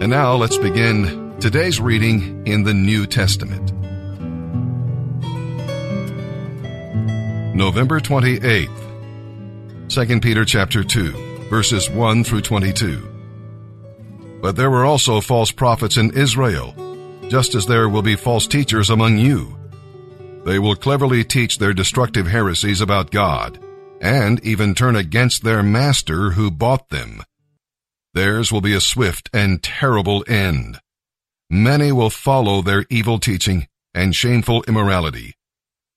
And now let's begin today's reading in the New Testament. November 28th, 2 Peter chapter 2, verses 1 through 22. But there were also false prophets in Israel, just as there will be false teachers among you. They will cleverly teach their destructive heresies about God, and even turn against their master who bought them. Theirs will be a swift and terrible end. Many will follow their evil teaching and shameful immorality,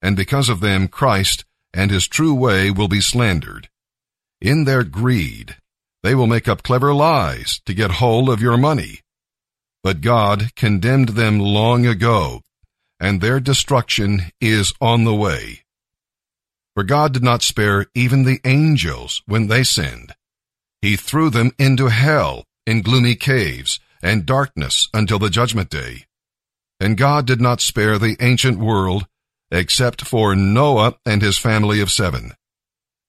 and because of them Christ and his true way will be slandered. In their greed, they will make up clever lies to get hold of your money. But God condemned them long ago, and their destruction is on the way. For God did not spare even the angels when they sinned. He threw them into hell in gloomy caves and darkness until the judgment day. And God did not spare the ancient world except for Noah and his family of seven.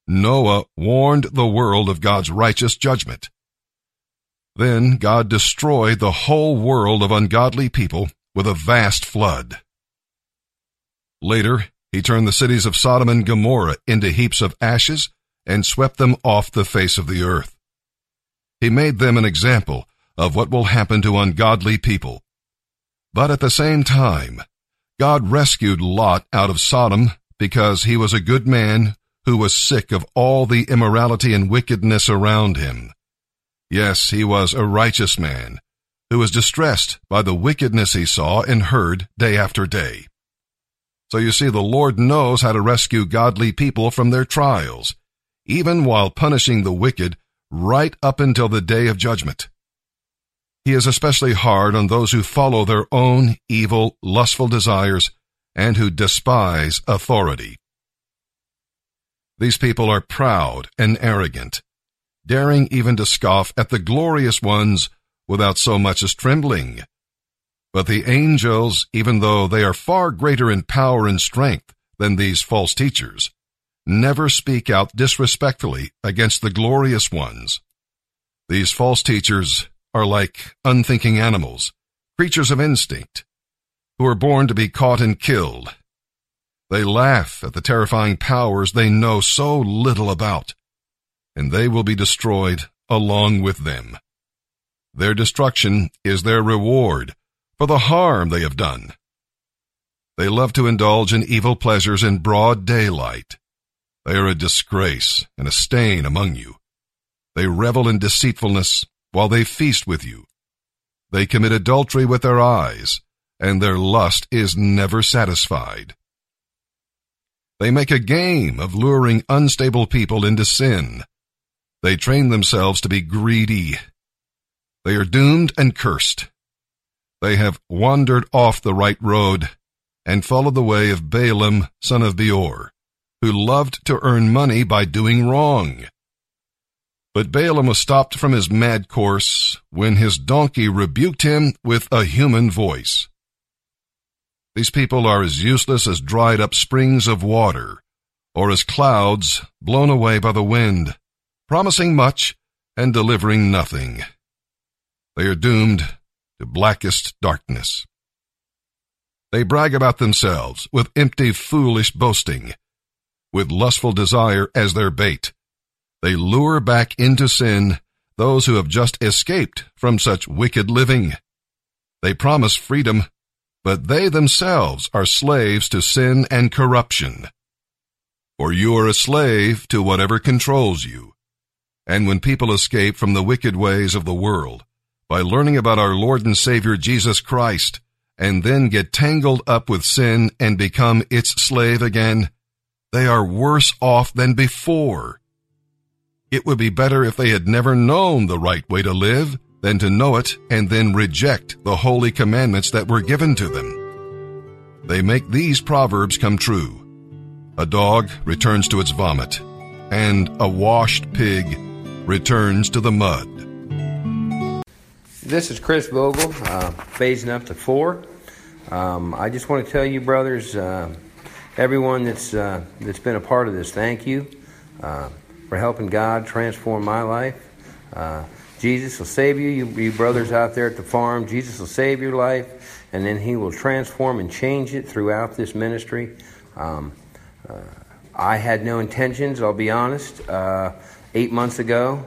Noah warned the world of God's righteous judgment. Then God destroyed the whole world of ungodly people with a vast flood. Later, he turned the cities of Sodom and Gomorrah into heaps of ashes and swept them off the face of the earth. He made them an example of what will happen to ungodly people. But at the same time, God rescued Lot out of Sodom because he was a good man who was sick of all the immorality and wickedness around him. Yes, he was a righteous man who was distressed by the wickedness he saw and heard day after day. So you see, the Lord knows how to rescue godly people from their trials, even while punishing the wicked right up until the day of judgment. He is especially hard on those who follow their own evil, lustful desires and who despise authority. These people are proud and arrogant, daring even to scoff at the glorious ones without so much as trembling. But the angels, even though they are far greater in power and strength than these false teachers, never speak out disrespectfully against the glorious ones. These false teachers are like unthinking animals, creatures of instinct, who are born to be caught and killed. They laugh at the terrifying powers they know so little about, and they will be destroyed along with them. Their destruction is their reward for the harm they have done. They love to indulge in evil pleasures in broad daylight. They are a disgrace and a stain among you. They revel in deceitfulness while they feast with you. They commit adultery with their eyes, and their lust is never satisfied. They make a game of luring unstable people into sin. They train themselves to be greedy. They are doomed and cursed. They have wandered off the right road and followed the way of Balaam, son of Beor, who loved to earn money by doing wrong. But Balaam was stopped from his mad course when his donkey rebuked him with a human voice. These people are as useless as dried up springs of water, or as clouds blown away by the wind, promising much and delivering nothing. They are doomed to blackest darkness. They brag about themselves with empty, foolish boasting, with lustful desire as their bait they lure back into sin those who have just escaped from such wicked living. They promise freedom, but they themselves are slaves to sin and corruption. For you are a slave to whatever controls you. And when people escape from the wicked ways of the world by learning about our Lord and Savior Jesus Christ, and then get tangled up with sin and become its slave again, they are worse off than before. It would be better if they had never known the right way to live than to know it and then reject the holy commandments that were given to them. They make these proverbs come true. A dog returns to its vomit, and a washed pig returns to the mud. This is Chris Vogel, uh, phasing up to four. Um, I just want to tell you, brothers, uh, everyone that's uh, that's been a part of this, thank you. Uh, for helping God transform my life. Uh, Jesus will save you, you, you brothers out there at the farm. Jesus will save your life, and then He will transform and change it throughout this ministry. Um, uh, I had no intentions, I'll be honest. Uh, eight months ago,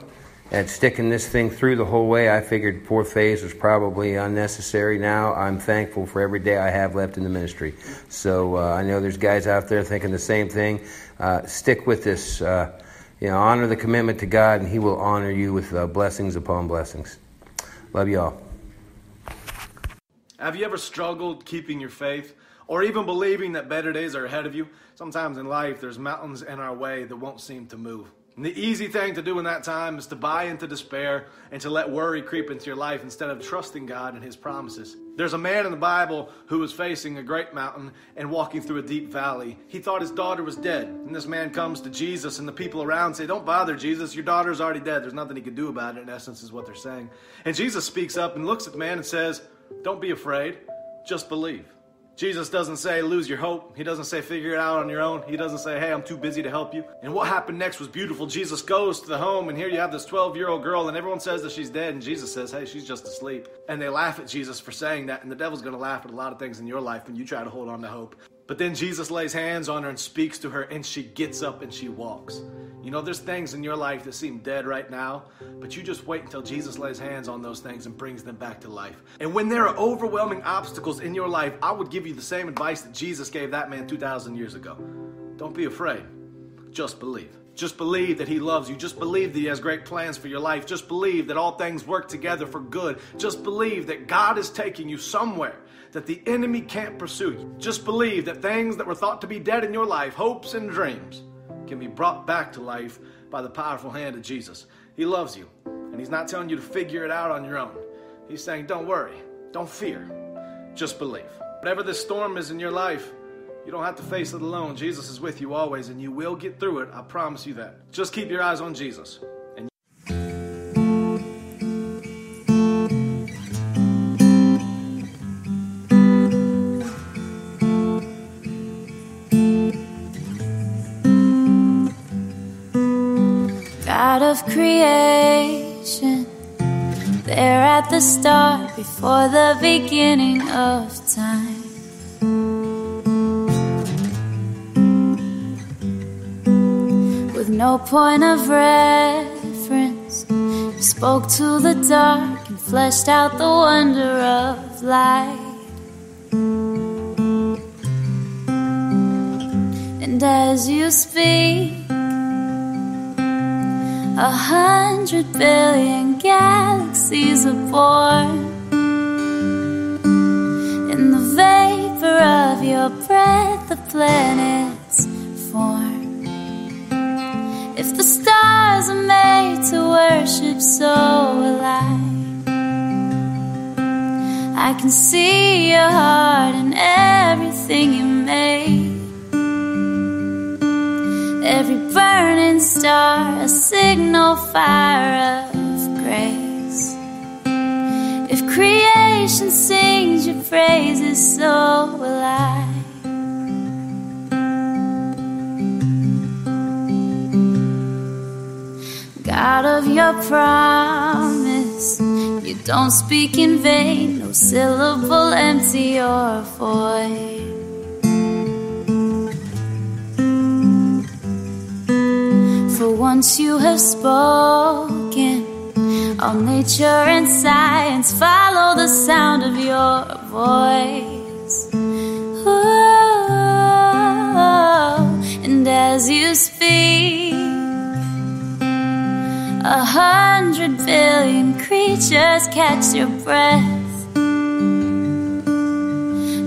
at sticking this thing through the whole way, I figured fourth phase was probably unnecessary. Now I'm thankful for every day I have left in the ministry. So uh, I know there's guys out there thinking the same thing. Uh, stick with this. Uh, you know, honor the commitment to God, and He will honor you with uh, blessings upon blessings. Love you all. Have you ever struggled keeping your faith? or even believing that better days are ahead of you. Sometimes in life, there's mountains in our way that won't seem to move. And the easy thing to do in that time is to buy into despair and to let worry creep into your life instead of trusting God and His promises. There's a man in the Bible who was facing a great mountain and walking through a deep valley. He thought his daughter was dead. And this man comes to Jesus, and the people around say, Don't bother, Jesus. Your daughter's already dead. There's nothing he can do about it, in essence, is what they're saying. And Jesus speaks up and looks at the man and says, Don't be afraid, just believe. Jesus doesn't say lose your hope. He doesn't say figure it out on your own. He doesn't say, hey, I'm too busy to help you. And what happened next was beautiful. Jesus goes to the home, and here you have this 12 year old girl, and everyone says that she's dead, and Jesus says, hey, she's just asleep. And they laugh at Jesus for saying that, and the devil's going to laugh at a lot of things in your life when you try to hold on to hope. But then Jesus lays hands on her and speaks to her, and she gets up and she walks. You know, there's things in your life that seem dead right now, but you just wait until Jesus lays hands on those things and brings them back to life. And when there are overwhelming obstacles in your life, I would give you the same advice that Jesus gave that man 2,000 years ago. Don't be afraid, just believe. Just believe that He loves you. Just believe that He has great plans for your life. Just believe that all things work together for good. Just believe that God is taking you somewhere that the enemy can't pursue you. Just believe that things that were thought to be dead in your life, hopes and dreams, can be brought back to life by the powerful hand of Jesus. He loves you, and He's not telling you to figure it out on your own. He's saying, Don't worry, don't fear, just believe. Whatever the storm is in your life, you don't have to face it alone. Jesus is with you always, and you will get through it. I promise you that. Just keep your eyes on Jesus. God of creation. There at the start, before the beginning of no point of reference, you spoke to the dark and fleshed out the wonder of light. And as you speak, a hundred billion galaxies are born In the vapor of your breath, the planets worship, so will I can see your heart in everything you made Every burning star, a signal fire of grace. If creation sings your praises, so will God of your promise, you don't speak in vain, no syllable empty or void. For once you have spoken, all nature and science follow the sound of your voice. Oh, and as you speak, a hundred billion creatures catch your breath,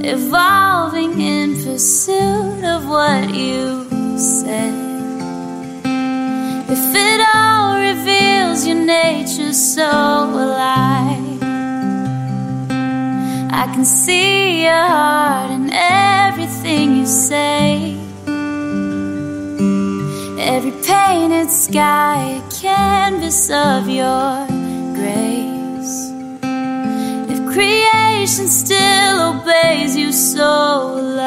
evolving in pursuit of what you said. If it all reveals your nature, so will I. I can see your heart in everything you say. Every painted sky, a canvas of your grace. If creation still obeys you, so will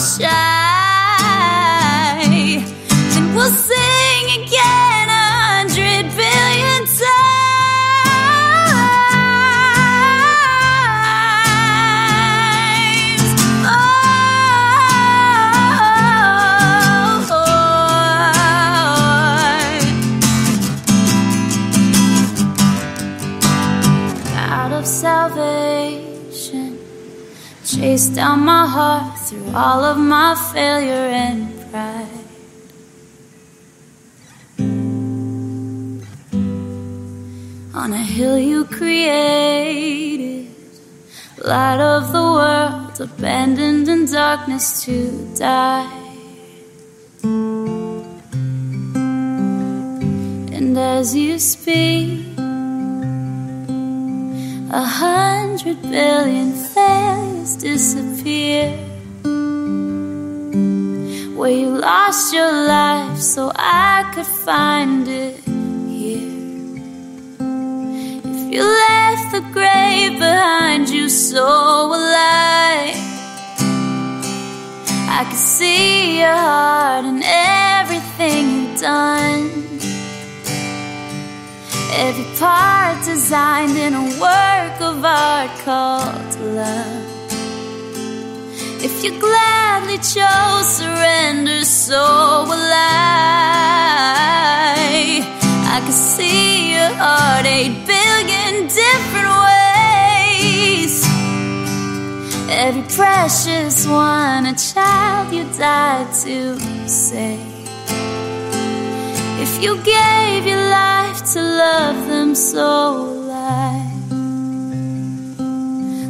shy, then we'll sing again a hundred billion times. Oh, oh, oh. out of salvation. Chase down my heart all of my failure and pride. On a hill you created, light of the world, abandoned in darkness to die. And as you speak, a hundred billion failures disappear. Where you lost your life so I could find it here. If you left the grave behind you, so will I. Can see your heart and everything you've done. Every part designed in a work of art called love. If you gladly chose surrender, so will I. I can see your heart eight billion different ways. Every precious one, a child you died to save. If you gave your life to love them so light,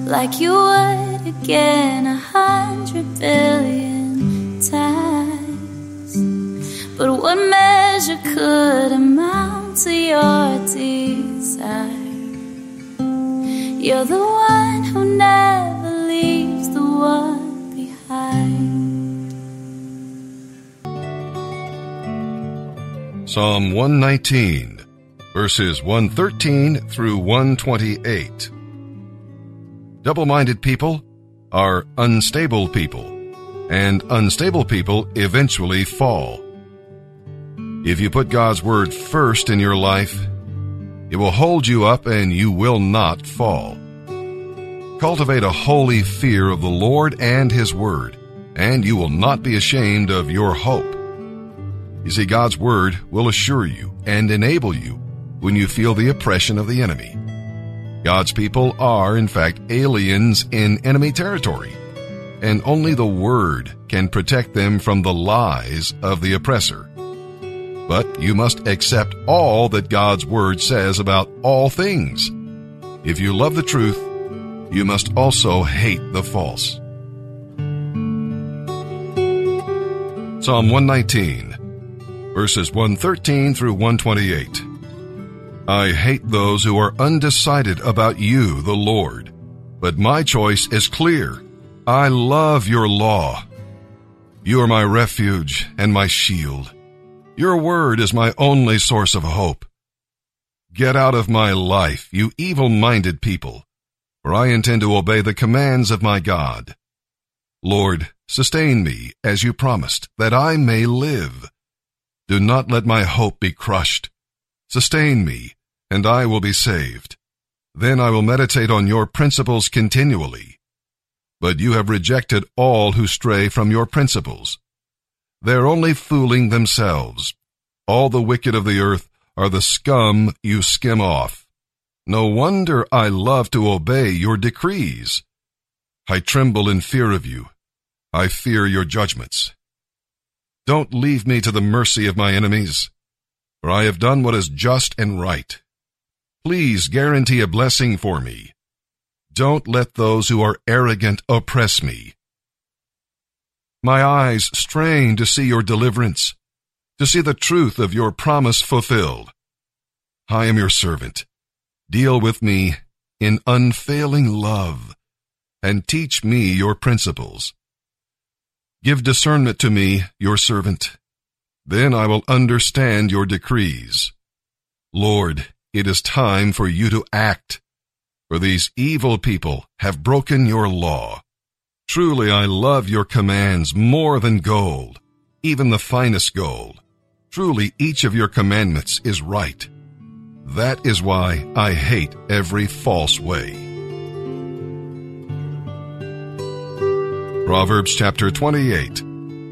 like you would again a hundred billion times. But what measure could amount to your desire? You're the one who never leaves the one behind. Psalm 119, verses 113 through 128. Double minded people are unstable people, and unstable people eventually fall. If you put God's Word first in your life, it will hold you up and you will not fall. Cultivate a holy fear of the Lord and His Word, and you will not be ashamed of your hope. You see, God's Word will assure you and enable you when you feel the oppression of the enemy. God's people are, in fact, aliens in enemy territory, and only the Word can protect them from the lies of the oppressor. But you must accept all that God's Word says about all things. If you love the truth, you must also hate the false. Psalm 119 verses 113 through 128. I hate those who are undecided about you, the Lord, but my choice is clear. I love your law. You are my refuge and my shield. Your word is my only source of hope. Get out of my life, you evil-minded people, for I intend to obey the commands of my God. Lord, sustain me as you promised, that I may live. Do not let my hope be crushed. Sustain me, and I will be saved. Then I will meditate on your principles continually. But you have rejected all who stray from your principles. They're only fooling themselves. All the wicked of the earth are the scum you skim off. No wonder I love to obey your decrees. I tremble in fear of you. I fear your judgments. Don't leave me to the mercy of my enemies, for I have done what is just and right. Please guarantee a blessing for me. Don't let those who are arrogant oppress me. My eyes strain to see your deliverance, to see the truth of your promise fulfilled. I am your servant. Deal with me in unfailing love and teach me your principles. Give discernment to me, your servant. Then I will understand your decrees. Lord, it is time for you to act, for these evil people have broken your law. Truly I love your commands more than gold, even the finest gold. Truly each of your commandments is right. That is why I hate every false way. Proverbs chapter 28,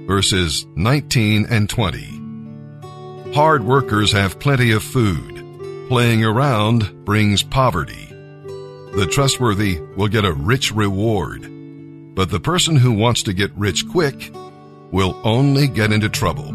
verses 19 and 20. Hard workers have plenty of food. Playing around brings poverty. The trustworthy will get a rich reward, but the person who wants to get rich quick will only get into trouble.